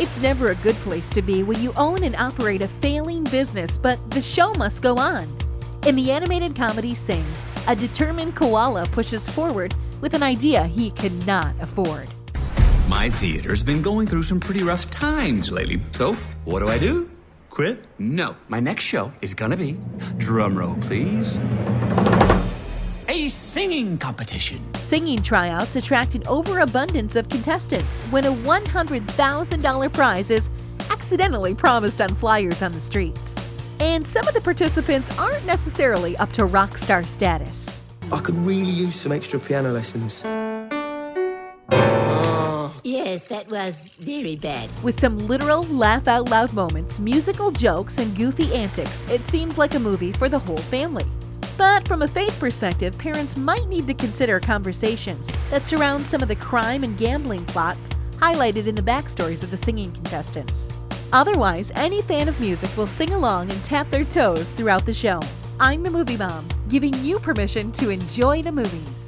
It's never a good place to be when you own and operate a failing business, but the show must go on. In the animated comedy Sing, a determined koala pushes forward with an idea he cannot afford. My theater's been going through some pretty rough times lately. So, what do I do? Quit? No. My next show is gonna be, drumroll please, singing competition. Singing tryouts attract an overabundance of contestants when a $100,000 prize is accidentally promised on flyers on the streets. And some of the participants aren't necessarily up to rock star status. I could really use some extra piano lessons. Yes, that was very bad. With some literal laugh out loud moments, musical jokes, and goofy antics, it seems like a movie for the whole family. But from a faith perspective, parents might need to consider conversations that surround some of the crime and gambling plots highlighted in the backstories of the singing contestants. Otherwise, any fan of music will sing along and tap their toes throughout the show. I'm the Movie Mom, giving you permission to enjoy the movies.